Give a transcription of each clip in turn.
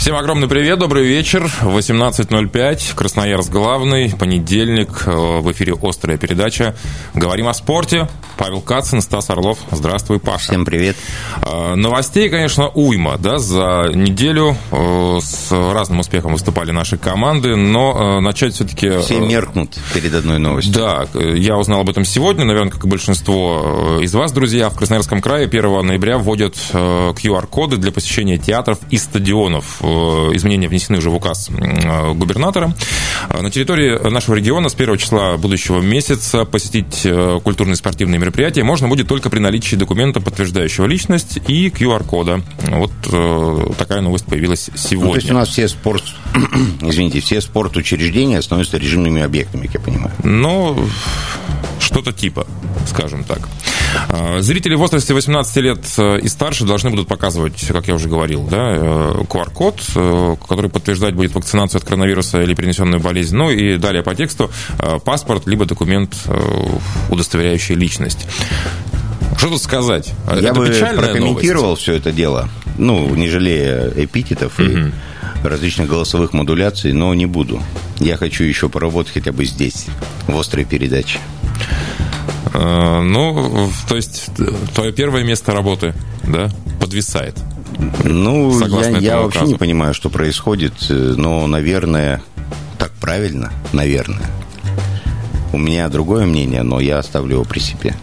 Всем огромный привет, добрый вечер. 18.05, Красноярск главный, понедельник, э, в эфире «Острая передача». Говорим о спорте. Павел Кацин, Стас Орлов. Здравствуй, Паша. Всем привет. Э, новостей, конечно, уйма. Да, за неделю э, с разным успехом выступали наши команды, но начать все-таки... Все меркнут перед одной новостью. Да, я узнал об этом сегодня, наверное, как и большинство из вас, друзья. В Красноярском крае 1 ноября вводят QR-коды для посещения театров и стадионов изменения внесены уже в указ э, губернатора. Э, на территории нашего региона с 1 числа будущего месяца посетить культурные и спортивные мероприятия можно будет только при наличии документа, подтверждающего личность и QR-кода. Вот такая новость появилась сегодня. Ну, то есть у нас все спорт, извините, все спортучреждения становятся режимными объектами, как я понимаю. Ну, что-то типа, скажем так. А, зрители в возрасте 18 лет э, и старше должны будут показывать, как я уже говорил, да, QR-код, э, э, который подтверждать будет вакцинацию от коронавируса или перенесенную болезнь. Ну и далее по тексту паспорт, либо документ, удостоверяющий личность. Что тут сказать? Я это бы прокомментировал новость. все это дело, ну, не жалея эпитетов угу. и различных голосовых модуляций, но не буду. Я хочу еще поработать хотя бы здесь, в острой передаче. Э, ну, то есть твое первое место работы, да, подвисает. Ну, я, я вообще не понимаю, что происходит, э, но, наверное, так правильно, наверное. У меня другое мнение, но я оставлю его при себе.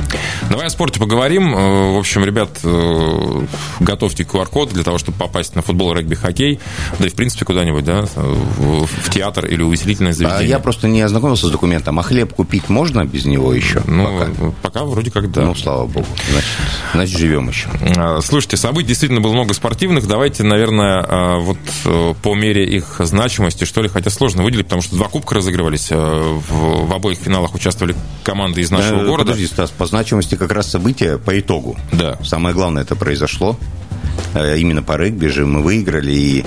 Давай о спорте поговорим. Э, в общем, ребят, э, готовьте QR-код для того, чтобы попасть на футбол, регби, хоккей, да и, в принципе, куда-нибудь, да, в театр или увеселительное заведение. А я просто не ознакомился с документом. А хлеб купить можно без него еще? Ну, пока, пока вроде как да. Ну, слава богу. Значит, значит, живем еще. Слушайте, событий действительно было много спортивных. Давайте, наверное, вот э, по мере их значимости, что ли, хотя сложно выделить, потому что два кубка разыгрывались. В, в обоих финалах участвовали команды из нашего да, города. Подожди, Стас, по значимости как раз события по итогу. Да. Самое главное это произошло. Э, именно по регби же мы выиграли и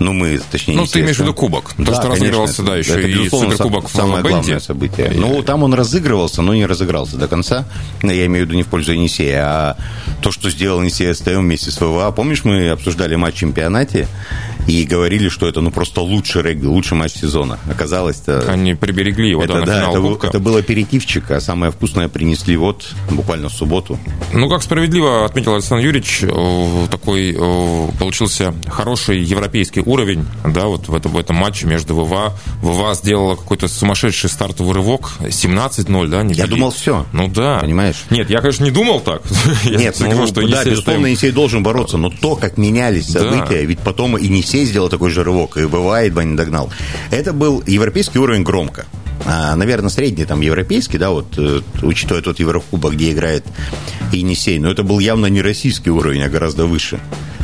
ну, мы, точнее, Ну, ты имеешь в виду кубок. Да, То, что разыгрывался, да, еще это, и суперкубок в Самое Бенде. главное событие. Ну, там он разыгрывался, но не разыгрался до конца. Я имею в виду не в пользу Енисея, а то, что сделал Енисей СТМ вместе с ВВА. Помнишь, мы обсуждали матч в чемпионате, и говорили, что это ну просто лучший регби, лучший матч сезона. Оказалось, -то, они приберегли его это, да, на да, финал это, Кубка. это был аперитивчик, а самое вкусное принесли вот буквально в субботу. Ну, как справедливо отметил Александр Юрьевич, такой получился хороший европейский уровень, да, вот в этом, в этом матче между ВВА. ВВА сделала какой-то сумасшедший стартовый рывок, 17-0, да? Не я думал, все. Ну да. Понимаешь? Нет, я, конечно, не думал так. Нет, ну, что да, безусловно, Енисей должен бороться, но то, как менялись события, ведь потом и Енисей сделал такой же рывок, и ВВА едва не догнал. Это был европейский уровень громко. А, наверное, средний там европейский, да, вот, э, учитывая тот Еврокубок, где играет Енисей, но это был явно не российский уровень, а гораздо выше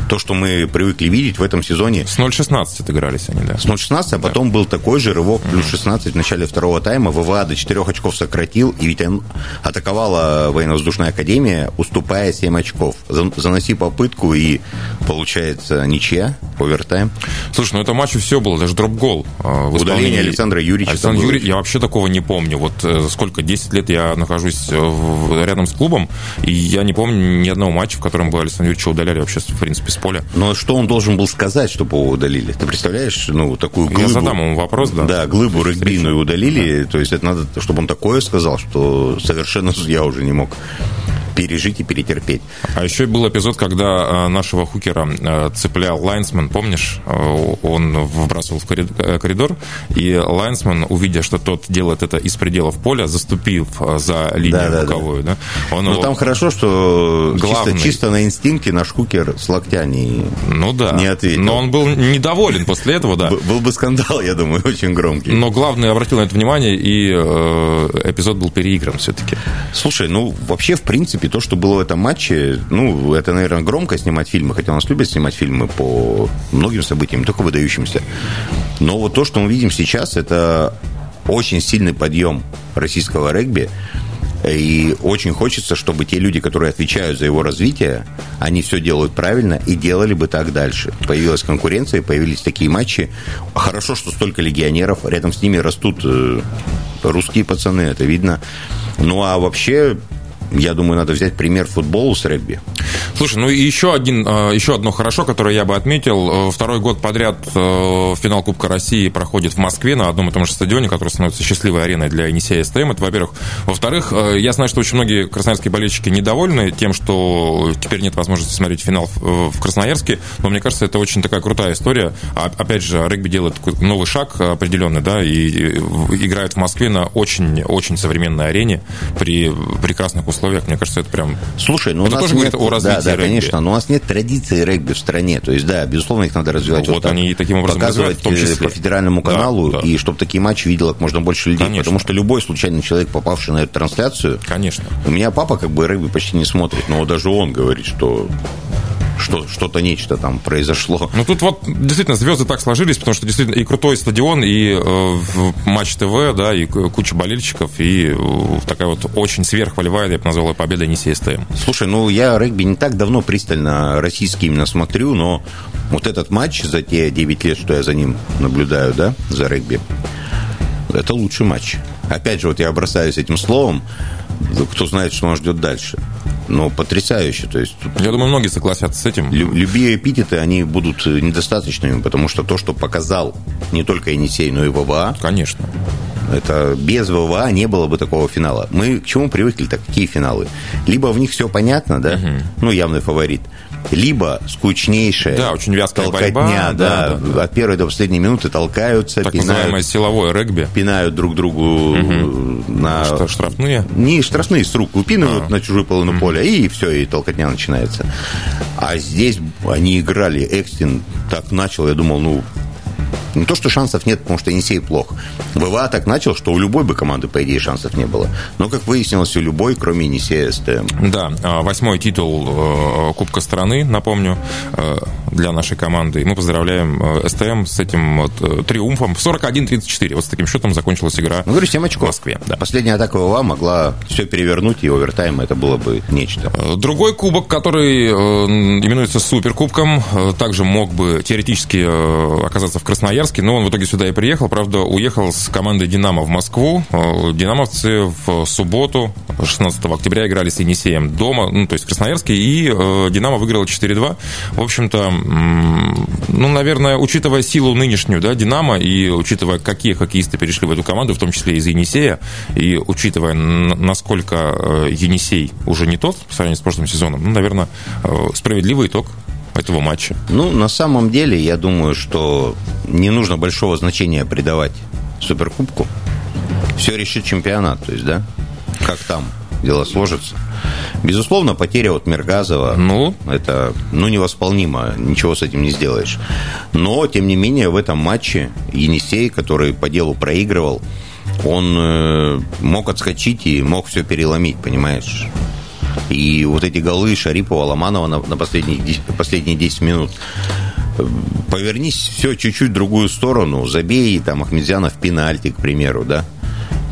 то, что мы привыкли видеть в этом сезоне. С 0-16 отыгрались они, да. С 0-16, а потом да. был такой же рывок, плюс 16 в начале второго тайма. ВВА до 4 очков сократил, и ведь атаковала военно-воздушная академия, уступая 7 очков. Заноси попытку, и получается ничья, овертайм. Слушай, ну это матче все было, даже дроп-гол. А, Удаление Александра Юрьевича. Александр Юрьевич, я вообще такого не помню. Вот э, сколько, 10 лет я нахожусь э, рядом с клубом, и я не помню ни одного матча, в котором бы Александра Юрьевича удаляли вообще, в принципе, поля. Но что он должен был сказать, чтобы его удалили? Ты представляешь, ну, такую глыбу... Я задам ему вопрос, да. Да, глыбу регбийную удалили, да. то есть это надо, чтобы он такое сказал, что совершенно я уже не мог пережить и перетерпеть. А еще был эпизод, когда э, нашего хукера э, цеплял Лайнсман, помнишь? Э, он вбрасывал в коридор, и Лайнсман, увидя, что тот делает это из пределов поля, заступив за линию да, боковую, да, да. Он Но его... там хорошо, что главный... чисто, чисто на инстинкте наш хукер с локтя не, ну, да. не ответил. Но он был недоволен после этого, да. Был бы скандал, я думаю, очень громкий. Но главный обратил на это внимание, и эпизод был переигран все-таки. Слушай, ну, вообще, в принципе, принципе, то, что было в этом матче, ну, это, наверное, громко снимать фильмы, хотя у нас любят снимать фильмы по многим событиям, только выдающимся. Но вот то, что мы видим сейчас, это очень сильный подъем российского регби. И очень хочется, чтобы те люди, которые отвечают за его развитие, они все делают правильно и делали бы так дальше. Появилась конкуренция, появились такие матчи. Хорошо, что столько легионеров, рядом с ними растут э, русские пацаны, это видно. Ну а вообще я думаю, надо взять пример футбола с регби. Слушай, ну и еще, один, э, еще одно хорошо, которое я бы отметил. Э, второй год подряд э, финал Кубка России проходит в Москве на одном и том же стадионе, который становится счастливой ареной для Енисея СТМ. Это, во-первых. Во-вторых, я знаю, что очень многие красноярские болельщики недовольны тем, что теперь нет возможности смотреть финал в Красноярске, но мне кажется, это очень такая крутая история. А, опять же, регби делает новый шаг определенный, да, и играет в Москве на очень-очень современной арене при прекрасных условиях. Мне кажется, это прям... Слушай, ну это тоже нет... говорит о развитии да, да, регби. конечно, но у нас нет традиции регби в стране. То есть, да, безусловно, их надо развивать. Вот, вот они таким образом показывать в том числе. по федеральному каналу, да, да. и чтобы такие матчи видело как можно больше людей. Конечно. Потому что любой случайный человек, попавший на эту трансляцию... Конечно. У меня папа как бы регби почти не смотрит, но даже он говорит, что что, что-то нечто там произошло. Ну тут вот действительно звезды так сложились, потому что действительно и крутой стадион, и э, матч ТВ, да, и куча болельщиков, и э, такая вот очень сверхволевая, я бы назвал ее победа не СТМ. Слушай, ну я регби не так давно пристально российский именно смотрю, но вот этот матч за те 9 лет, что я за ним наблюдаю, да, за регби, это лучший матч. Опять же, вот я бросаюсь этим словом, кто знает, что нас ждет дальше. Но потрясающе. То есть, Я думаю, многие согласятся с этим. Любые эпитеты, они будут недостаточными, потому что то, что показал не только Енисей, но и ВВА. Конечно. Это без ВВА не было бы такого финала. Мы к чему привыкли так какие финалы? Либо в них все понятно, да, угу. ну явный фаворит либо скучнейшая да, очень вязкая толкотня, борьба, да, да, да, от первой до последней минуты толкаются, так пинают, называемое силовое регби. Пинают друг другу угу. на... Что, штрафные? Не штрафные, с рук выпинывают а. на чужую половину угу. поля, и все, и толкотня начинается. А здесь они играли, Экстин так начал, я думал, ну, не то, что шансов нет, потому что Енисей плох. ВВА так начал, что у любой бы команды, по идее, шансов не было. Но, как выяснилось, у любой, кроме Енисея СТМ. Да, а, восьмой титул э, Кубка страны, напомню, э, для нашей команды. И мы поздравляем э, СТМ с этим вот триумфом. 41-34. Вот с таким счетом закончилась игра ну, говорю, 7 очков. в Москве. Да. Последняя атака ВВА могла все перевернуть, и овертайм это было бы нечто. Другой кубок, который именуется Суперкубком, также мог бы теоретически оказаться в Красноярске но он в итоге сюда и приехал. Правда, уехал с командой «Динамо» в Москву. Э, динамовцы в субботу, 16 октября, играли с «Енисеем» дома, ну, то есть в Красноярске, и э, «Динамо» выиграла 4-2. В общем-то, ну, наверное, учитывая силу нынешнюю, да, «Динамо», и учитывая, какие хоккеисты перешли в эту команду, в том числе из «Енисея», и учитывая, насколько э, «Енисей» уже не тот по сравнению с прошлым сезоном, ну, наверное, справедливый итог этого матча? Ну, на самом деле, я думаю, что не нужно большого значения придавать Суперкубку. Все решит чемпионат, то есть, да? Как там дело сложится. Безусловно, потеря от Мергазова, ну, это ну, невосполнимо, ничего с этим не сделаешь. Но, тем не менее, в этом матче Енисей, который по делу проигрывал, он э, мог отскочить и мог все переломить, понимаешь? И вот эти голы Шарипова, Ломанова на, на последние, последние 10 минут. Повернись все чуть-чуть в другую сторону, забей там Ахмедзянов пенальти, к примеру, да,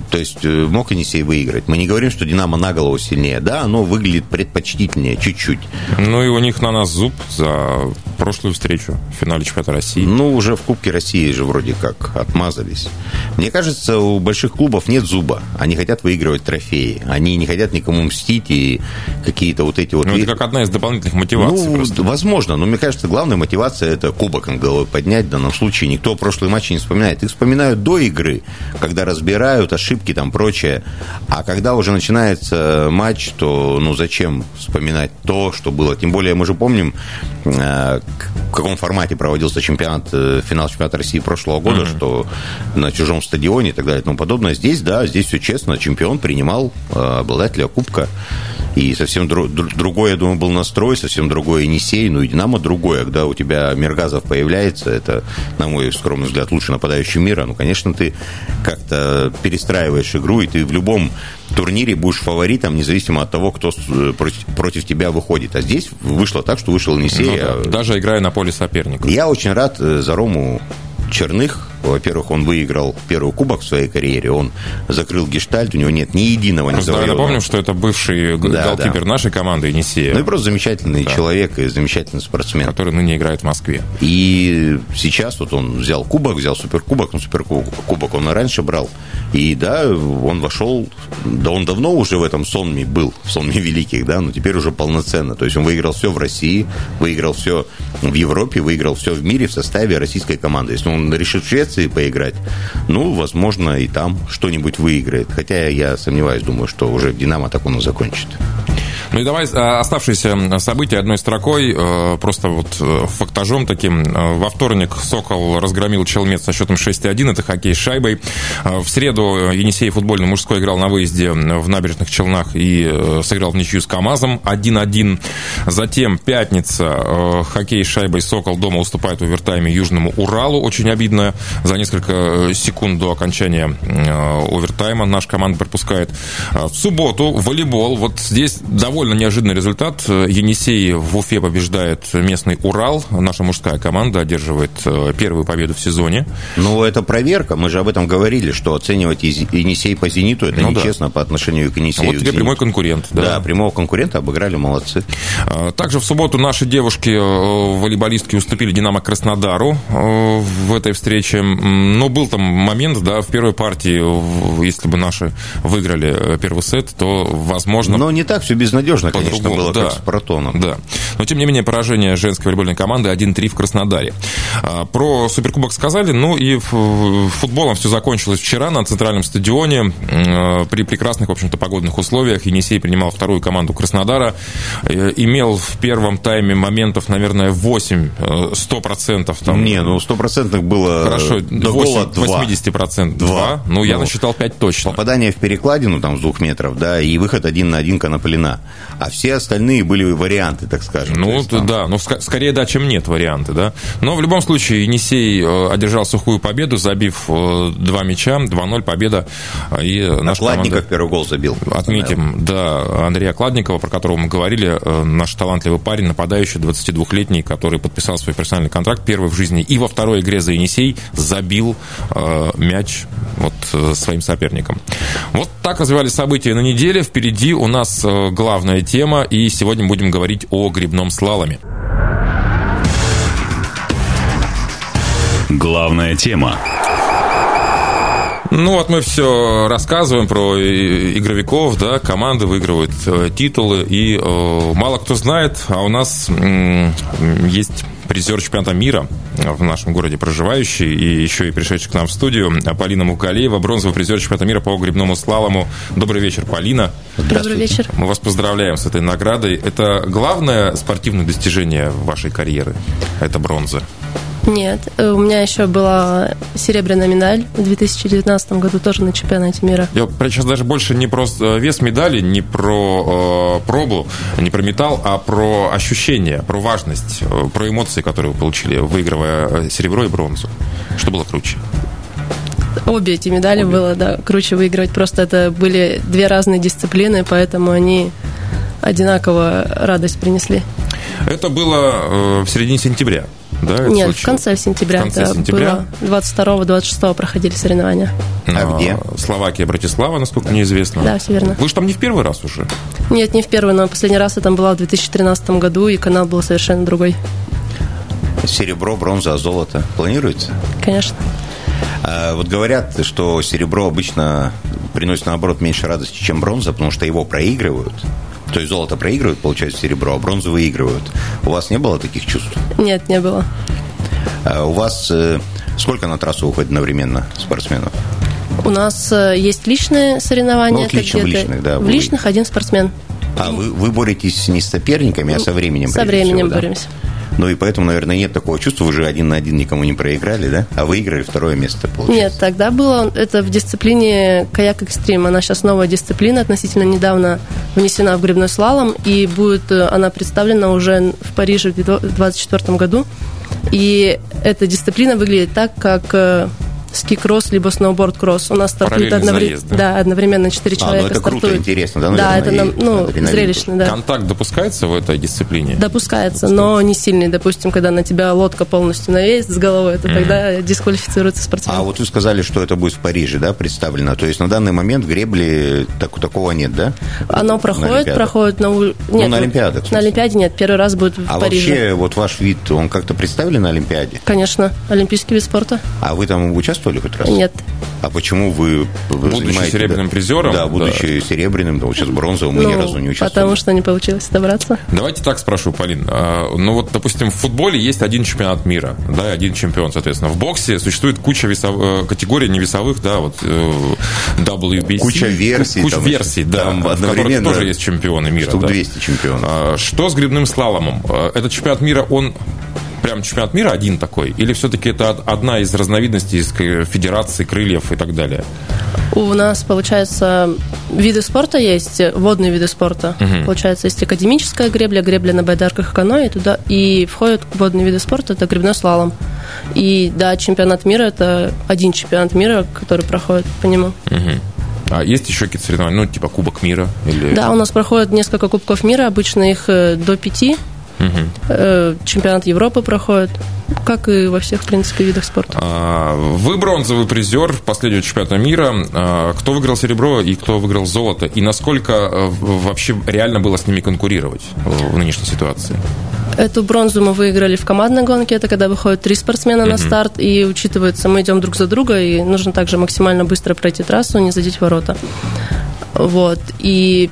то есть э, мог Енисей выиграть. Мы не говорим, что Динамо на голову сильнее. Да, оно выглядит предпочтительнее чуть-чуть. Ну и у них на нас зуб за прошлую встречу в финале чемпионата России. Ну, уже в Кубке России же вроде как отмазались. Мне кажется, у больших клубов нет зуба. Они хотят выигрывать трофеи. Они не хотят никому мстить и какие-то вот эти вот... Ну, это как одна из дополнительных мотиваций. Ну, просто. возможно. Но мне кажется, главная мотивация – это кубок над головой поднять. В данном случае никто прошлые матчи не вспоминает. Их вспоминают до игры, когда разбирают ошибки там прочее. А когда уже начинается матч, то ну зачем вспоминать то, что было? Тем более мы же помним, э, в каком формате проводился чемпионат, э, финал чемпионата России прошлого года, mm-hmm. что на чужом стадионе и так далее и тому подобное. Здесь, да, здесь все честно. Чемпион принимал э, обладателя кубка. И совсем дру- другой, я думаю, был настрой, совсем другой Енисей, ну и Динамо другое. Когда у тебя Мергазов появляется, это, на мой скромный взгляд, лучший нападающий мира, ну, конечно, ты как-то перестраиваешь игру, и ты в любом турнире будешь фаворитом, независимо от того, кто против, против тебя выходит. А здесь вышло так, что вышел Енисей. Ну, да. А Даже играя на поле соперника. Я очень рад э, за Рому Черных. Во-первых, он выиграл первый кубок в своей карьере, он закрыл гештальт, у него нет ни единого не Давай напомним, что это бывший да, голкипер да. нашей команды Енисея. Ну и просто замечательный да. человек и замечательный спортсмен. Который ныне играет в Москве. И сейчас вот он взял кубок, взял суперкубок, ну суперкубок он и раньше брал, И да, он вошел, да он давно уже в этом сонме был, в сонме великих, да, но теперь уже полноценно. То есть он выиграл все в России, выиграл все в Европе, выиграл все в мире в составе российской команды. Если он решит в Швеции поиграть, ну, возможно, и там что-нибудь выиграет. Хотя я сомневаюсь, думаю, что уже в «Динамо» так он и закончит. Ну и давай а, оставшиеся события одной строкой, э, просто вот э, фактажом таким. Э, во вторник «Сокол» разгромил Челмет со счетом 6-1, это хоккей с шайбой. В среду Енисей футбольный мужской играл на выезде в набережных Челнах и сыграл в ничью с КАМАЗом 1-1. Затем пятница, хоккей с шайбой «Сокол» дома уступает в овертайме Южному Уралу. Очень обидно. За несколько секунд до окончания овертайма наша команда пропускает. В субботу волейбол. Вот здесь довольно довольно неожиданный результат. Енисей в Уфе побеждает местный Урал. Наша мужская команда одерживает э, первую победу в сезоне. Ну, это проверка. Мы же об этом говорили, что оценивать Енисей по «Зениту» это ну, нечестно да. по отношению к Енисею. Вот тебе прямой конкурент. Да. да, прямого конкурента обыграли, молодцы. А, также в субботу наши девушки, э, волейболистки, уступили «Динамо» Краснодару э, в этой встрече. Но был там момент, да, в первой партии, если бы наши выиграли первый сет, то, возможно... Но не так все безнадежно безнадежно, конечно, было, да, как с Протоном. Да. Но, тем не менее, поражение женской волейбольной команды 1-3 в Краснодаре. А, про Суперкубок сказали. Ну и футболом все закончилось вчера на центральном стадионе. При прекрасных, в общем-то, погодных условиях. Енисей принимал вторую команду Краснодара. Э, имел в первом тайме моментов, наверное, 8, 100%. Э, там, Не, ну 100% было Хорошо, до 8, 80%. 2. 2. Ну, я ну, насчитал 5 точно. Попадание в перекладину там с двух метров, да, и выход один на один Коноплина а все остальные были варианты, так скажем. Ну, есть, там... да, ну, скорее да, чем нет варианты, да. Но в любом случае Енисей э, одержал сухую победу, забив э, два мяча, 2-0 победа. И наша команда... первый гол забил. Отметим, да, Андрея Кладникова, про которого мы говорили, э, наш талантливый парень, нападающий, 22-летний, который подписал свой профессиональный контракт, первый в жизни, и во второй игре за Енисей забил э, мяч вот своим соперникам. Вот так развивались события на неделе. Впереди у нас главное главная тема, и сегодня будем говорить о грибном слаломе. Главная тема. Ну вот мы все рассказываем про игровиков, да, команды выигрывают э, титулы, и э, мало кто знает, а у нас э, есть призер чемпионата мира в нашем городе проживающий и еще и пришедший к нам в студию Полина Мукалеева, бронзовый призер чемпионата мира по грибному слалому. Добрый вечер, Полина. Добрый вечер. Мы вас поздравляем с этой наградой. Это главное спортивное достижение вашей карьеры? Это бронза? Нет, э, у меня еще была серебряная медаль в 2019 году тоже на чемпионате мира. Я сейчас даже больше не про э, вес медали, не про э, пробу, не про металл, а про ощущения, про важность, э, про эмоции, которые вы получили, выигрывая серебро и бронзу. Что было круче? Обе эти медали Обе. было, да, круче выигрывать. Просто это были две разные дисциплины, поэтому они одинаково радость принесли. Это было в середине сентября. Да, Нет, случилось? в конце сентября. В конце сентября? 22-26 проходили соревнования. А где? Словакия, Братислава, насколько мне известно. Да, все верно. Вы же там не в первый раз уже? Нет, не в первый, но последний раз я там была в 2013 году, и канал был совершенно другой. Серебро, бронза, золото планируется? Конечно. А, вот говорят, что серебро обычно приносит, наоборот, меньше радости, чем бронза, потому что его проигрывают. То есть золото проигрывают, получается серебро, а бронзу выигрывают. У вас не было таких чувств? Нет, не было. А у вас э, сколько на трассу уходит одновременно спортсменов? У нас э, есть личные соревнования. Ну, вот лично, в личных, да. В личных один спортсмен. А вы, вы боретесь не с соперниками, а со временем? Со временем всего, да? Ну и поэтому, наверное, нет такого чувства, вы же один на один никому не проиграли, да? А выиграли второе место, получается. Нет, тогда было это в дисциплине каяк экстрим. Она сейчас новая дисциплина, относительно недавно внесена в грибной слалом, и будет э, она представлена уже в Париже в 2024 году. И эта дисциплина выглядит так, как э, ски-кросс, либо сноуборд-кросс. У нас стартует одновременно, да? да, одновременно 4 человека а, ну это стартуют. круто, интересно, да? Наверное, да, это нам, ну, зрелищно, да. Контакт допускается в этой дисциплине? Допускается, но не сильный. Допустим, когда на тебя лодка полностью навесит с головой, то mm-hmm. тогда дисквалифицируется спортсмен. А вот вы сказали, что это будет в Париже, да, представлено? То есть на данный момент гребли так, такого нет, да? Оно проходит, на проходит на... Нет, ну, на Олимпиадах. На Олимпиаде нет, первый раз будет в а Париже. А вообще вот ваш вид, он как-то представлен на Олимпиаде? Конечно, олимпийский вид спорта. А вы там участвуете? Участвовали хоть раз? Нет. А почему вы, вы Будучи занимаете- серебряным призером, Да, будучи серебряным, да, вот сейчас бронзовым, мы ни Ну, разу не участвовали. Потому что не получилось добраться. Давайте так спрошу, Полин. А, Ну вот, допустим, в футболе есть один чемпионат мира, да, и один чемпион, соответственно. В боксе существует куча весов... э, категорий невесовых, да, вот э, WBC. Куча версий Куча там версий, еще. да, Там в которых одновременно тоже есть чемпионы мира. Штук да. 200 чемпионов. А, Что с грибным слаломом? А, Этот чемпионат мира, он прям чемпионат мира один такой? Или все-таки это од- одна из разновидностей из федерации крыльев и так далее? У нас, получается, виды спорта есть, водные виды спорта. Получается, есть академическая гребля, гребля на байдарках и каноэ, туда и входят водные виды спорта, это грибной слалом. И да, чемпионат мира это один чемпионат мира, который проходит по нему. А есть еще какие-то соревнования, ну, типа Кубок мира? Или... Да, у нас проходит несколько кубков мира, обычно их э, до пяти. Э, Чемпионат Европы проходит, как и во всех, в принципе, видах спорта. А, Вы бронзовый призер последнего чемпионата мира. А, Кто выиграл серебро и кто выиграл золото? И насколько э, вообще реально было с ними конкурировать в нынешней ситуации? Эту бронзу мы выиграли в командной гонке, это когда выходят три спортсмена на старт, и учитывается, мы идем друг за друга, и нужно также максимально быстро пройти трассу, не задеть ворота. Вот. И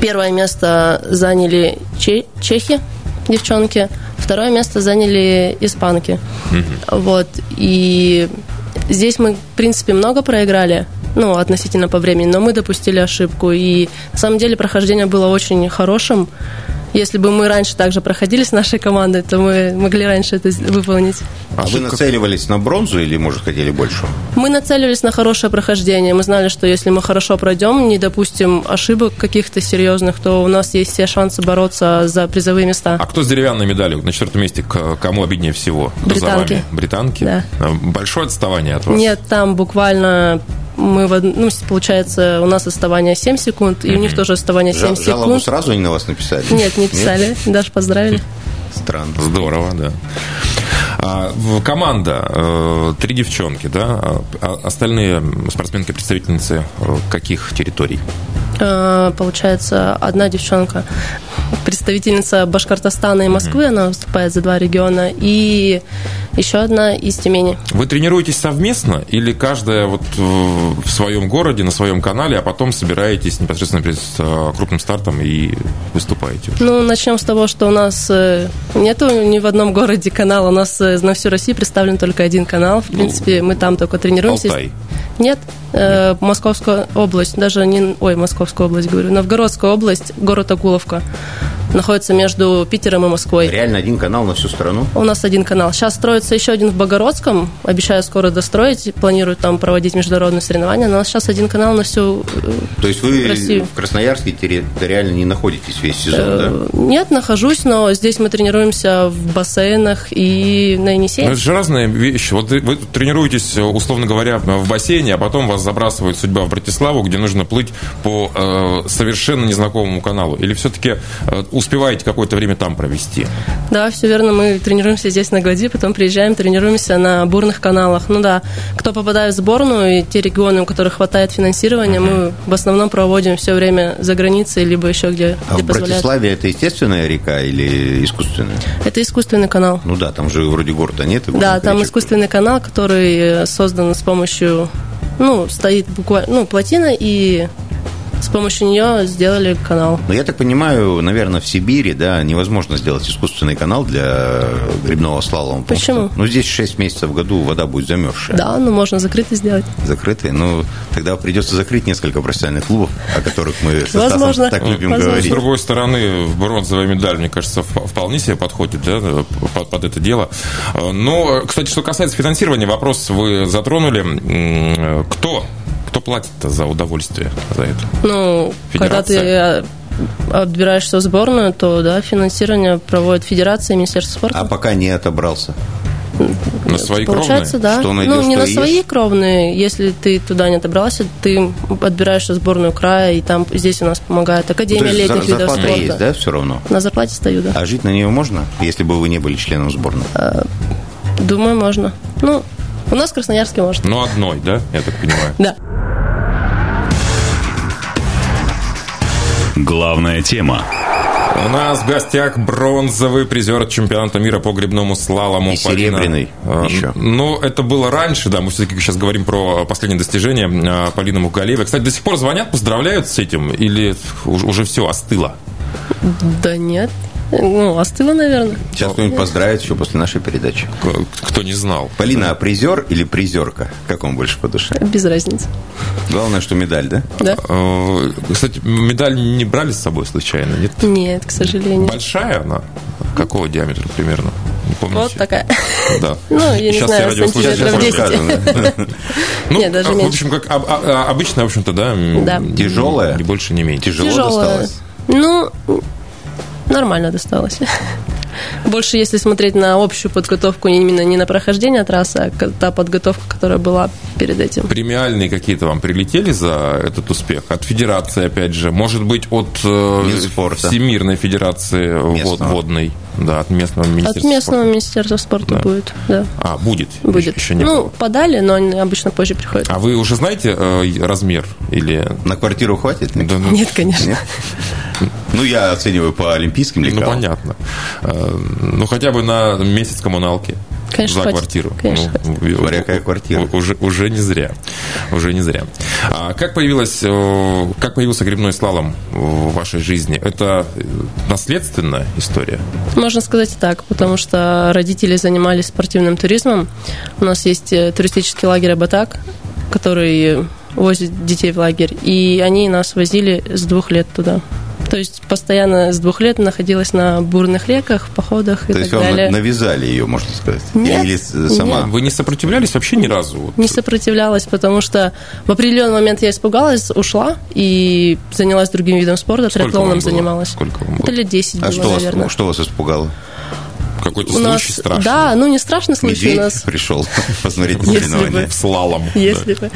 первое место заняли че- чехи, девчонки, второе место заняли испанки. Вот. И здесь мы, в принципе, много проиграли, ну, относительно по времени, но мы допустили ошибку. И на самом деле прохождение было очень хорошим. Если бы мы раньше также проходили с нашей командой, то мы могли раньше это выполнить. А вы нацеливались на бронзу или, может, хотели больше? Мы нацелились на хорошее прохождение. Мы знали, что если мы хорошо пройдем, не допустим ошибок каких-то серьезных, то у нас есть все шансы бороться за призовые места. А кто с деревянной медалью на четвертом месте? К кому обиднее всего? Кто за Британки. вами? Британки? Да. А, Большое отставание от вас? Нет, там буквально мы, в ну, получается, у нас отставание 7 секунд, и у них тоже отставание 7 Жа- Жалобу секунд. сразу они на вас написали? Нет, не писали, даже поздравили. Странно. Здорово, да. А, команда, э, три девчонки, да? А, а остальные спортсменки-представительницы э, каких территорий? Э, Получается, одна девчонка, представительница Башкортостана и Москвы, она выступает за два региона, и еще одна из Тюмени. Вы тренируетесь совместно или каждая вот в своем городе, на своем канале, а потом собираетесь непосредственно перед э, крупным стартом и выступаете? Ну, начнем с того, что у нас э, нету ни в одном городе канала. У нас э, на всю Россию представлен только один канал. В принципе, мы там только тренируемся. Алтай. Нет, э, Московская область, даже не... Ой, Московская область, говорю. Новгородская область, город Акуловка. Находится между Питером и Москвой. Реально один канал на всю страну? У нас один канал. Сейчас строится еще один в Богородском. Обещаю скоро достроить. Планируют там проводить международные соревнования. Но у нас сейчас один канал на всю... э, То есть вы Россию. в Красноярске территориально не находитесь весь сезон, да? э, Нет, нахожусь, но здесь мы тренируемся в бассейнах и на Ну, Енисее. это же разные вещи. Вот вы тренируетесь, условно говоря, в бассейне, а потом вас забрасывает судьба в Братиславу, где нужно плыть по э, совершенно незнакомому каналу. Или все-таки э, успеваете какое-то время там провести? Да, все верно. Мы тренируемся здесь на глади, потом приезжаем, тренируемся на бурных каналах. Ну да, кто попадает в сборную, и те регионы, у которых хватает финансирования, мы в основном проводим все время за границей, либо еще где, А где в позволяет. Братиславе это естественная река или искусственная? Это искусственный канал. Ну да, там же вроде города нет. Да, там речек. искусственный канал, который создан с помощью, ну, стоит буквально, ну, плотина, и с помощью нее сделали канал. Но я так понимаю, наверное, в Сибири, да, невозможно сделать искусственный канал для грибного слалома. Почему? что, ну, здесь 6 месяцев в году вода будет замерзшая. Да, ну, можно закрытый сделать. Закрытый. Ну, тогда придется закрыть несколько профессиональных клубов, о которых мы со Возможно. Так любим Возможно. С говорить. другой стороны, бронзовая медаль, мне кажется, вп- вполне себе подходит да, под, под это дело. Но, кстати, что касается финансирования, вопрос вы затронули. Кто? Кто платит за удовольствие за это? Ну, когда ты Федерация? э, отбираешься в сборную, то, да, финансирование проводит Федерация и Министерство спорта. А пока не отобрался. На свои Получается, кровные? да. Что найдешь, ну, не на свои ешь. кровные. Если ты туда не отобрался, ты отбираешься в сборную края, и там здесь у нас помогает Ну, Академия то есть летних видов спорта. есть, да, все равно? На зарплате стою, да. А жить на нее можно, если бы вы не были членом сборной? Думаю, можно. Ну, у нас в Красноярске можно. Ну, одной, да, я так понимаю. Да. Главная тема. У нас в гостях бронзовый призер чемпионата мира по гребному слалому. И серебряный Полина. еще. Ну, это было раньше, да. Мы все-таки сейчас говорим про последнее достижение а, Полины Мухгалеевой. Кстати, до сих пор звонят, поздравляют с этим? Или уже все остыло? Да нет. Ну, остыло, наверное. Сейчас кто-нибудь поздравит еще после нашей передачи. Кто не знал. Полина, а призер или призерка? Как вам больше по душе? Без разницы. Главное, что медаль, да? Да? Э, Кстати, медаль не брали с собой случайно? Нет? Нет, к сожалению. Большая она? Какого диаметра примерно? Не помните? Вот такая. Да. Ну, я не Сейчас знаю, сантиметров скажут. 10. Ну, Нет, даже а, в меньше. общем, как об- обычно, в общем-то, да? Да. Тяжелая? Больше, ни меньше. Тяжело Тяжелая. досталось? Ну, нормально досталось. Больше, если смотреть на общую подготовку, именно не на прохождение трассы, а та подготовка, которая была перед этим. Премиальные какие-то вам прилетели за этот успех? От федерации, опять же. Может быть, от э, Минспорта. Всемирной федерации вод- Местного. водной. Да, от местного От министерства местного спорта. министерства спорта Да. будет, да. А, будет? Будет. Еще не ну, было. подали, но они обычно позже приходят. А вы уже знаете э, размер? Или... На квартиру хватит? Да, ну, Нет, конечно. Нет? Ну, я оцениваю по олимпийским Ну, лекалам. понятно. Э, Ну, хотя бы на месяц коммуналки. Конечно, за хватит. квартиру. Конечно, Ну, Смотря какая квартира. Уже, уже не зря. Уже не зря. А как, появилась, э, как появился грибной слалом в вашей жизни? Это э, наследственная история? Можно сказать и так, потому что родители занимались спортивным туризмом. У нас есть э, туристический лагерь Абатак, который возит детей в лагерь, и они нас возили с двух лет туда. То есть постоянно с двух лет находилась на бурных реках, походах и То так есть вам далее. навязали ее, можно сказать? Нет, Или с- сама? Вы не сопротивлялись вообще ни разу? Вот. Не сопротивлялась, потому что в определенный момент я испугалась, ушла и занялась другим видом спорта, Сколько вам триатлоном было? занималась. Сколько вам Это было? лет 10 А было, что вас, наверное. что вас испугало? Какой-то У случай нас, страшный? да, ну не страшный случай у Медведь нас. пришел посмотреть на Если соревнования. бы. В слалом. Если бы.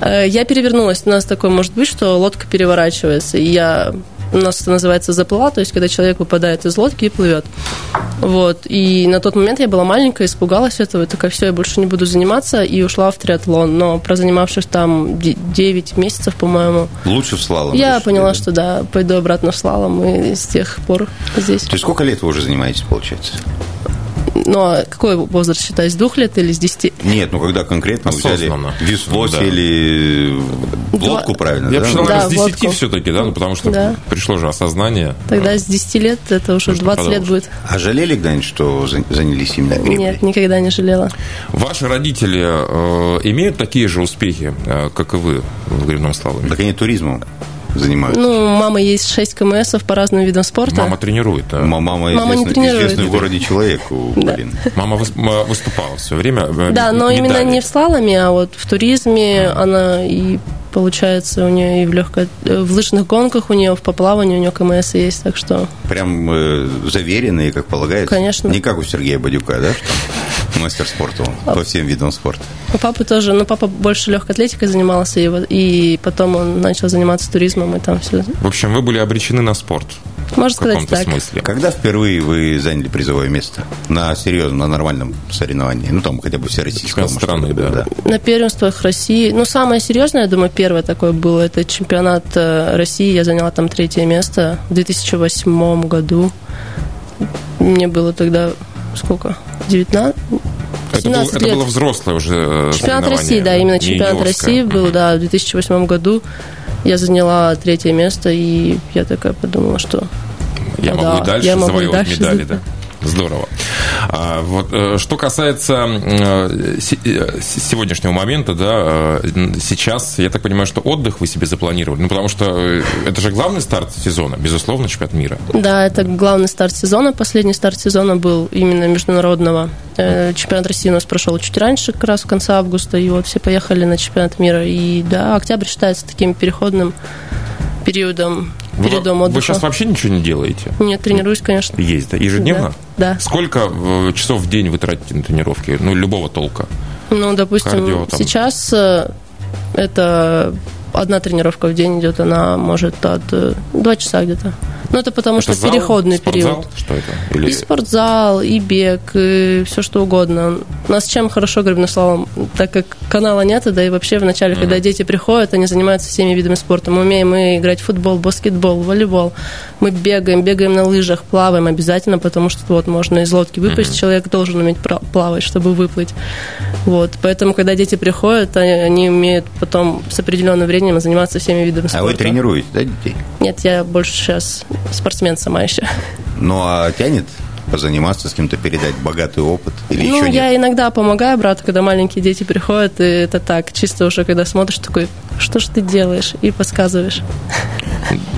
Э, Я перевернулась. У нас такое может быть, что лодка переворачивается. И я у нас это называется заплыла, то есть когда человек выпадает из лодки и плывет. Вот. И на тот момент я была маленькая, испугалась этого, и такая, все, я больше не буду заниматься, и ушла в триатлон. Но прозанимавшись там 9 месяцев, по-моему, Лучше в слалом. я решили, поняла, да? что да, пойду обратно в слалом, и с тех пор здесь. То есть сколько лет вы уже занимаетесь, получается? А какой возраст считать, с двух лет или с десяти? Нет, ну когда конкретно вы взяли Осознанно. весло Да. сели в лодку, правильно? Я да? посчитал, Да, с 10 водку. все-таки, да, ну, потому что Да. пришло же осознание. Тогда с 10 лет, это уже 20 лет будет. А жалели когда-нибудь, что за- занялись именно греблей? Нет, никогда не жалела. Ваши родители э, имеют такие же успехи, э, как и вы в гребном слаломе? Так они туризмом занимаются. Ну, у мамы есть 6 КМСов по разным видам спорта. Мама тренирует, да? М- Мама, Мама не известный, тренирует. известный в городе человек у. Полины. Мама выступала все время. э, Да, но именно не в слаломе, а вот в туризме она и получается у нее и в легко в лыжных гонках у нее в поплавании у нее КМС есть, так что Прям э, заверенные, как полагается. Конечно. Не как у Сергея Бадюка, да? Мастер спорта он, по всем видам спорта. у папы тоже, ну папа больше легкой атлетикой занимался и, вот- и потом он начал заниматься туризмом и там все. В общем, вы были обречены на спорт. Можно В сказать каком-то так. смысле. Когда впервые вы заняли призовое место на серьезном, на нормальном соревновании? Ну, там хотя бы все. Чемпионат страны, да. На первенствах России, ну, самое серьезное, я думаю, первое такое было, это чемпионат э, России, я заняла там третье место в 2008 году. Мне было тогда сколько? 19? Это, был- 17 это лет. было взрослое уже э, Чемпионат России, да, именно чемпионат. России был, да, в 2008 году. Я заняла третье место, и я такая подумала, что Я Ну могу да, и дальше я могу и завоевывать дальше медали, да. Здорово. А, вот, э, что касается э, э, сегодняшнего момента, да, сейчас, я так понимаю, что отдых вы себе запланировали, ну, потому что это же главный старт сезона, безусловно, чемпионат мира. Да, это главный старт сезона. Последний старт сезона был именно международного. Чемпионат России у нас прошел чуть раньше, как раз в конце августа, и вот все поехали на чемпионат мира. И да, октябрь считается таким переходным периодом, Вы, периодом вы отдыха. сейчас вообще ничего не делаете? Нет, тренируюсь, конечно. Есть, да? Ежедневно? Да. да. Сколько э, часов в день вы тратите на тренировки? Ну, любого толка. Ну, допустим, Кардио там. сейчас э, это одна тренировка в день идет, она может от э, два часа где-то. Ну, это потому Это что зал, переходный спортзал? период. Что это? Или... И спортзал, и бег, и все что угодно. У нас чем хорошо гребным слалом, так как канала нет, да и вообще вначале, mm когда дети приходят, они занимаются всеми видами спорта. Мы умеем и играть в футбол, баскетбол, волейбол. Мы бегаем, бегаем на лыжах, плаваем обязательно, потому что вот можно из лодки выпасть, Мгм. человек должен уметь плавать, чтобы выплыть. Вот, поэтому, когда дети приходят, они, они умеют потом с определенным временем заниматься всеми видами А спорта. вы тренируете, да, детей? Нет, я больше сейчас спортсмен сама еще. Ну, а тянет позаниматься с кем-то, передать богатый опыт? Или ну, еще нет? я иногда помогаю брату, когда маленькие дети приходят, и это так, чисто уже, когда смотришь, такой, что ж ты делаешь, и подсказываешь.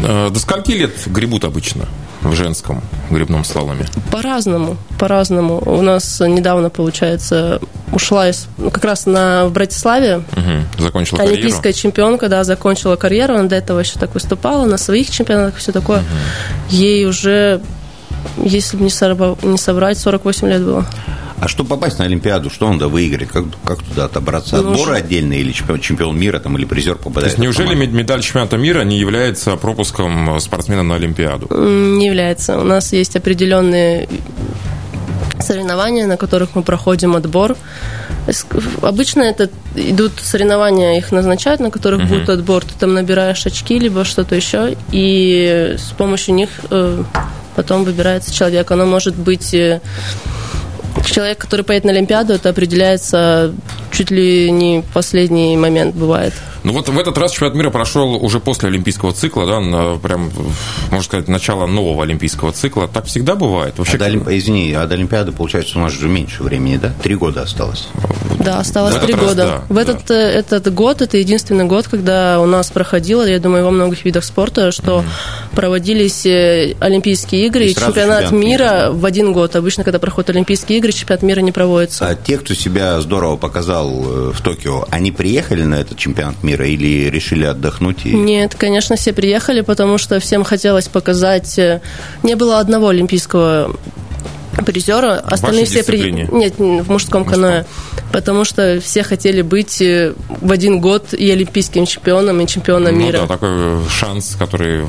Э, До скольки лет гребут обычно в женском гребном слаломе? По-разному, по-разному. У нас недавно, получается, ушла из, ну, как раз на, в Братиславе, Мгм. Закончила карьеру? олимпийская чемпионка, да, закончила карьеру, она до этого еще так выступала на своих чемпионатах, все такое. Ей уже, если бы не, сорва- не собрать, 48 лет было. А чтобы попасть на Олимпиаду, что надо выиграть? Как, как туда отобраться? Ну, Отборы что- отдельные или чемпион, чемпион мира там, или призер То попадает? есть в неужели медаль чемпионата мира не является пропуском спортсмена на Олимпиаду? Не является. У нас есть определенные соревнования, на которых мы проходим отбор. Обычно это идут соревнования, их назначают, на которых будет отбор. Ты там набираешь очки, либо что-то еще, и с помощью них э, потом выбирается человек. Оно может быть э, человек, который поедет на Олимпиаду, это определяется чуть ли не последний момент бывает. Ну вот в этот раз чемпионат мира прошел уже после олимпийского цикла, да, на- прям, можно сказать, начало нового олимпийского цикла. Так всегда бывает? Вообще, А до Олимп- Извини, а до Олимпиады, получается, у нас же меньше времени, да? Три года осталось. Да, осталось три раз, года. да, в этот, э, этот год, это единственный год, когда у нас проходило, я думаю, во многих видах спорта, что проводились э, Олимпийские игры И и, чемпионат чемпионат мира мира. в один год. Обычно, когда проходят Олимпийские игры, чемпионат мира не проводится. А те, кто себя здорово показал э, в Токио, они приехали на этот чемпионат мира или решили отдохнуть? И... Нет, конечно, все приехали, потому что всем хотелось показать. э, Не было одного олимпийского призера, остальные все дисциплине? Нет, в мужском каноэ, потому что все хотели быть э, в один год и олимпийским чемпионом, и чемпионом ну мира. да, такой шанс, который э,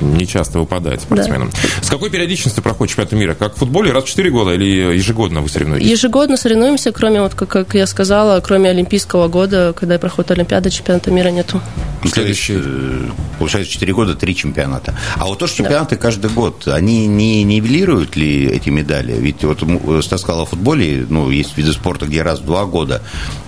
не часто выпадает спортсменам. С какой периодичностью проходит чемпионат мира? Как в футболе раз в 4 года или ежегодно вы соревнуетесь? Ежегодно соревнуемся, кроме, вот, как, как я сказала, кроме Олимпийского года, когда проходит Олимпиада, чемпионата мира нету. Следующий. То есть, э, Получается, 4 года, 3 чемпионата. А вот то, что чемпионаты каждый год, они не нивелируют ли эти медали? Ведь вот м, Стас сказал о футболе, ну, есть виды спорта, где раз в два года.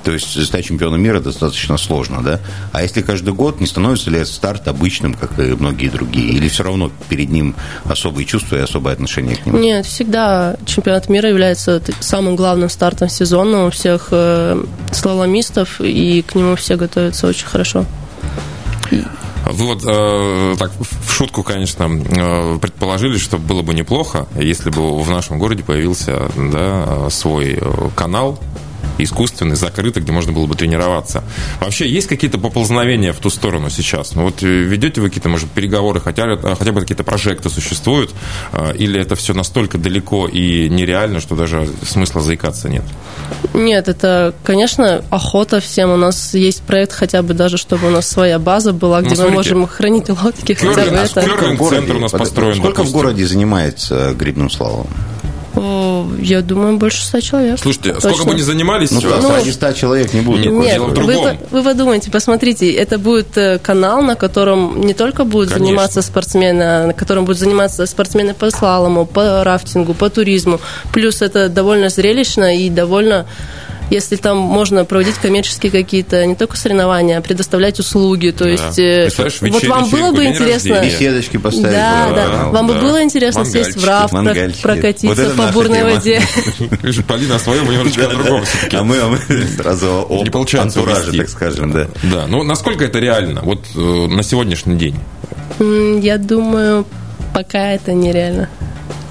То есть стать чемпионом мира достаточно сложно, да? А если каждый год, не становится ли старт обычным, как и многие другие? Или все равно перед ним особые чувства и особое отношение к нему? Нет, всегда чемпионат мира является самым главным стартом сезона у всех э, слаломистов, и к нему все готовятся очень хорошо. Вы вот э, так в шутку, конечно, э, предположили, что было бы неплохо, если бы в нашем городе появился да, свой э, канал искусственный, закрытый, где можно было бы тренироваться. Вообще, есть какие-то поползновения в ту сторону сейчас? Ну, вот э, ведете вы какие-то, может, переговоры, хотя, э, хотя бы какие-то прожекты существуют, э, или это все настолько далеко и нереально, что даже смысла заикаться нет? Нет, это, конечно, охота всем. У нас есть проект хотя бы даже, чтобы у нас своя база была, где мы смотрите, можем хранить лодки. Хотя бы Кёрлинг, а это. сколько- Кёрлинг-центр у нас построен, Сколько в городе занимается грибным слалом? Я думаю, больше ста человек. Слушайте, Точно. сколько бы ни занимались, Ну, э, что, ради 100 человек не будет. Нет, Нет, вы, другом. вы подумайте, посмотрите, это будет э, канал, на котором не только будут Конечно. заниматься спортсмены, а на котором будут заниматься спортсмены по слалому, по рафтингу, по туризму. Плюс это довольно зрелищно и довольно если там можно проводить коммерческие какие-то, не только соревнования, а предоставлять услуги. То Да. есть, э, Представляешь, вот вам было бы интересно... рождения. Беседочки поставить. Да, вот, да. канал, Вам бы да. было интересно сесть в Мангальчики, рафт, про- мангальчики. Вот прокатиться это по бурной тема. воде. Видишь, Полина о своем и немножечко о другом всё-таки. А мы, а мы сразу о Не получается антураже, так скажем, да. Да, ну насколько это реально? Вот э, на сегодняшний день. Я думаю, пока это нереально.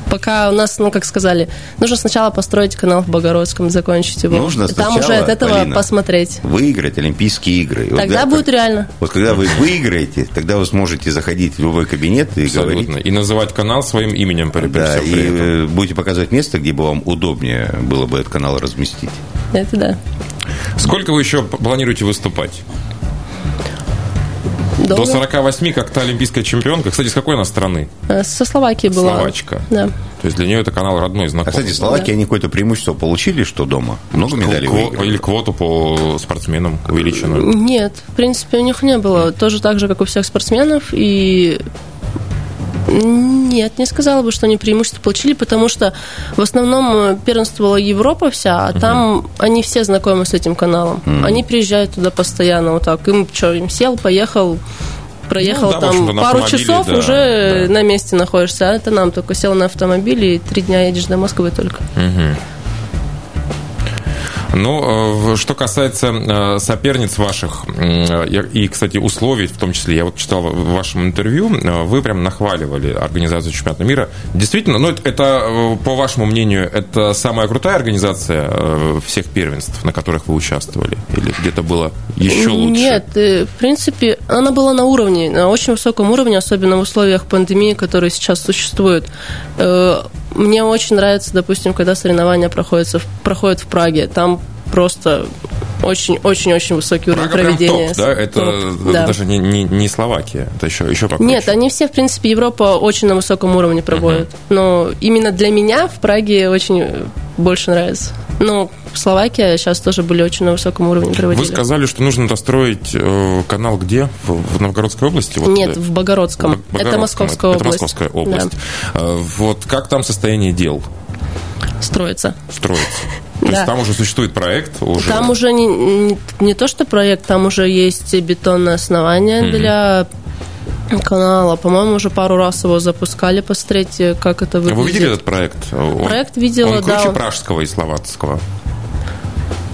Пока у нас, ну, как сказали, нужно сначала построить канал в Богородском, закончить его. Нужно И Там сначала, уже от этого Полина, посмотреть. Выиграть Олимпийские игры. И Тогда когда- будет реально. Вот когда вы выиграете, тогда вы сможете заходить в любой кабинет и говорить. Абсолютно. И называть канал своим именем при, при Да, и при этом. э, будете показывать место, где бы вам удобнее было бы этот канал разместить. Это да. Сколько вы еще планируете выступать? До 48, как та олимпийская чемпионка. Кстати, с какой она страны? Э, со Словакии была. Словачка. Да. То есть для нее это канал родной, знакомый. А, кстати, Словакия, да. они какое-то преимущество получили, что дома? Много медалей Кво- Или квоту по спортсменам увеличенную? Нет, в принципе, у них не было. Тоже так же, как у всех спортсменов. И нет, не сказала бы, что они преимущество получили, потому что в основном первенствовала Европа вся, а там uh-huh. они все знакомы с этим каналом. Uh-huh. Они приезжают туда постоянно вот так. Им что, им сел, поехал, проехал ну, да, там пару часов, да, уже да. на месте находишься. А это нам только сел на автомобиль и три дня едешь до Москвы только. Uh-huh. Ну, э, что касается э, соперниц ваших и, кстати, условий, в том числе, я вот читал в вашем интервью, э, вы прям нахваливали организацию чемпионата мира. Действительно, ну, это, по вашему мнению, это самая крутая организация всех первенств, на которых вы участвовали? Или где-то было еще лучше? Нет, в принципе, она была на уровне, на очень высоком уровне, особенно в условиях пандемии, которые сейчас существуют. Мне очень нравится, допустим, когда соревнования проходят, проходят в Праге. Там просто очень-очень-очень высокий уровень Прага проведения. Топ, да? Это, топ, да. даже не, не, не Словакия, это еще, еще покруче. Нет, они все, в принципе, Европа очень на высоком уровне проводят. Uh-huh. Но именно для меня в Праге очень больше нравится. Ну, Словакия сейчас тоже были очень на высоком уровне проводили. Вы сказали, что нужно достроить э, канал где? В, в Новгородской области? Вот, Нет, в Богородском. Богородском. Это Московская это, область. Это Московская область. Да. Э, вот как там состояние дел? Строится. Строится. То да. есть там уже существует проект? Уже... Там уже не, не, не то, что проект, там уже есть бетонное основание mm-hmm. для канала. По-моему, уже пару раз его запускали, посмотреть, как это выглядит. Вы видели этот проект? Проект видела, он да. круче пражского и словацкого?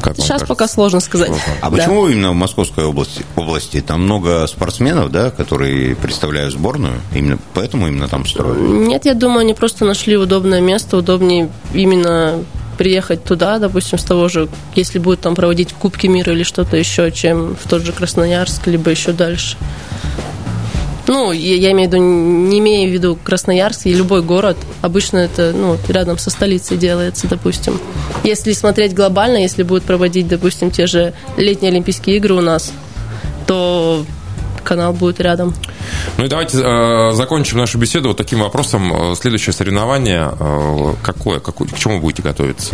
Как Сейчас пока сложно сказать. А да. почему именно в Московской области, области? Там много спортсменов, да, которые представляют сборную, именно поэтому именно там строят? Нет, я думаю, они просто нашли удобное место, удобнее именно приехать туда, допустим, с того же, если будут там проводить Кубки мира или что-то еще, чем в тот же Красноярск, либо еще дальше. Ну, я, я имею в виду, не имея в виду Красноярск и любой город. Обычно это ну, рядом со столицей делается, допустим. Если смотреть глобально, если будут проводить, допустим, те же летние Олимпийские игры у нас, то канал будет рядом. Ну и давайте э, закончим нашу беседу вот таким вопросом. Следующее соревнование э, какое? какое? К чему будете готовиться?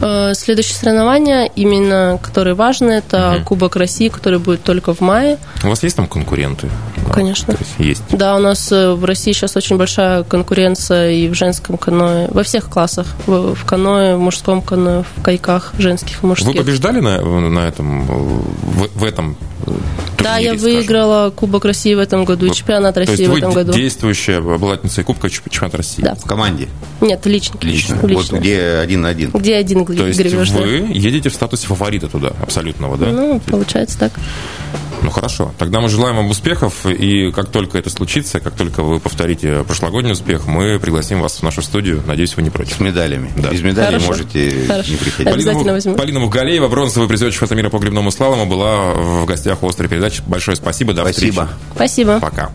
Э, следующее соревнование, именно которое важно, это угу. Кубок России, который будет только в мае. У вас есть там конкуренты? Конечно. То есть, есть. Да, у нас э, в России сейчас очень большая конкуренция и в женском каное, во всех классах. В, в каное, в мужском каное, в кайках женских и мужских. Вы побеждали на, на этом, в, в этом турнире, Да, я выиграла Кубок России в этом году и чемпионат России в этом году. действующая обладательница Кубка чемпионата России? Да. В команде? Нет, лично. Лично. лично. Вот где один на один? Где один То есть вы едете в статусе фаворита туда, абсолютного, да? Ну, получается так. Ну хорошо. Тогда мы желаем вам успехов, и как только это случится, как только вы повторите прошлогодний успех, мы пригласим вас в нашу студию. Надеюсь, вы не против. С медалями. Да. Без медалей Хорошо. можете Хорошо. не приходить. Обязательно возьму. Полина Мугалеева, бронзовый призер чемпионата мира по гребному слалому, была в гостях у острой передачи. Большое спасибо. До спасибо. встречи. Спасибо. Пока.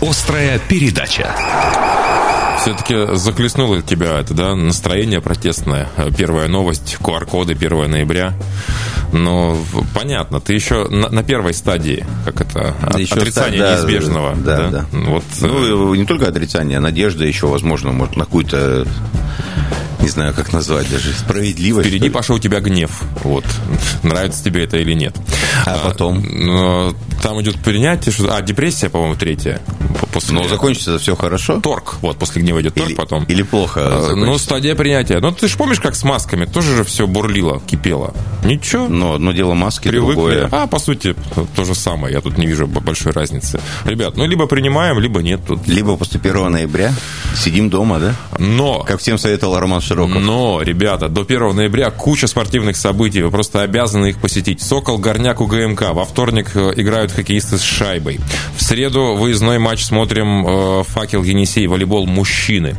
Острая передача. Все-таки захлестнуло тебя это, да, настроение протестное. Первая новость, QR-коды 1 ноября. Но понятно, ты еще на, на первой стадии, как это, от, еще отрицание да, неизбежного. Да, да. да. Вот, ну, не только отрицание, а надежда еще, возможно, может, на какую-то не знаю, как назвать даже, справедливость. Впереди, Паша, у тебя гнев. Вот. Нравится тебе это или нет. А, а потом? Но там идет принятие, что... А, депрессия, по-моему, третья. После... Но закончится все хорошо? Торг. Вот, после гнева идет торг или, потом. Или плохо а? Ну, стадия принятия. Ну, ты же помнишь, как с масками? Тоже же все бурлило, кипело. Ничего. Но одно дело маски, Привыкли. другое... А, по сути, то же самое. Я тут не вижу большой разницы. Ребят, ну, либо принимаем, либо нет. Тут... Либо после 1 ноября сидим дома, да? Но... Как всем советовал Роман Широков. Но, ребята, до 1 ноября куча спортивных событий. Вы просто обязаны их посетить. Сокол, Горняк, УГМК. Во вторник э, играют хоккеисты с шайбой. В среду выездной матч смотрим «Факел Енисей», волейбол мужчины.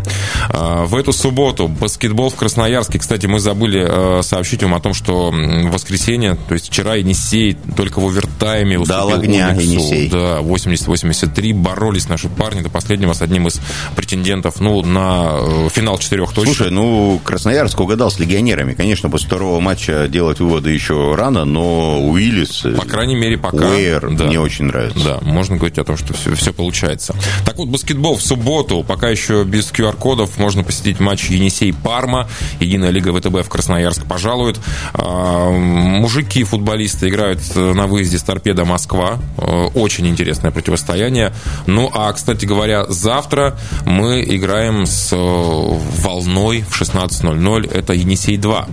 В эту субботу баскетбол в Красноярске. Кстати, мы забыли сообщить вам о том, что в воскресенье, то есть вчера Енисей только в овертайме уступил Дал огня Униксу. Енисей. Да, 80-83. Боролись наши парни до последнего с одним из претендентов ну, на финал четырех точек. Слушай, ну, Красноярск угадал с легионерами. Конечно, после второго матча делать выводы еще рано, но Уиллис, По крайней мере, пока. Уэйр да. мне очень нравится. Да, можно говорить о том, что все, все получается. Так вот, баскетбол в субботу. Пока еще без QR-кодов можно посетить матч Енисей-Парма. Единая лига ВТБ в Красноярск пожалует. А, Мужики, футболисты играют на выезде с торпедо Москва. Э, Очень интересное противостояние. Ну, а, кстати говоря, завтра мы играем с э, волной в 16.00. Это Енисей-2.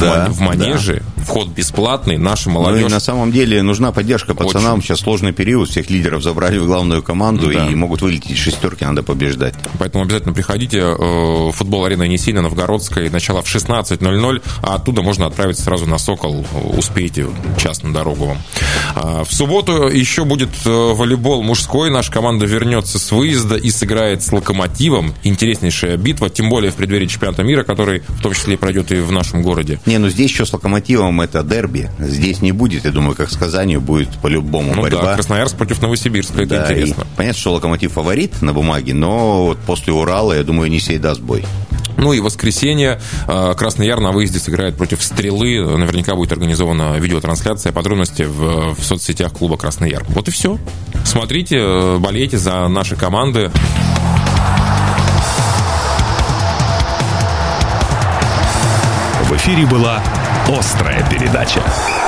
Да, в манеже. Вход бесплатный. Наша молодежь... Ну и на самом деле нужна поддержка пацанам. Очень. Сейчас сложный период. Всех лидеров забрали в главную команду Да. и могут вылететь из шестерки. Надо побеждать. Поэтому обязательно приходите. Э, Футбол арена Енисей на Новгородской. Начало в 16.00. А оттуда можно отправиться сразу на Сокол. Успеете час на дорогу вам. А В субботу еще будет э, волейбол мужской. Наша команда вернется с выезда и сыграет с Локомотивом. Интереснейшая битва. Тем более в преддверии чемпионата мира, который в том числе пройдет и в нашем городе. Не, ну здесь еще с Локомотивом это дерби. Здесь не будет, я думаю, как с Казанью, будет по-любому Ну борьба. да, Красноярск против Новосибирска. Это Да, и интересно. понятно, что Локомотив фаворит на бумаге, но вот после Урала, я думаю, Енисей даст бой. Ну и воскресенье. э, Красный Яр на выезде сыграет против Стрелы. Наверняка будет организована видеотрансляция. Подробности в, в соцсетях клуба Красный Яр. Вот и все. Смотрите, э, болейте за наши команды. В эфире была «Острая передача».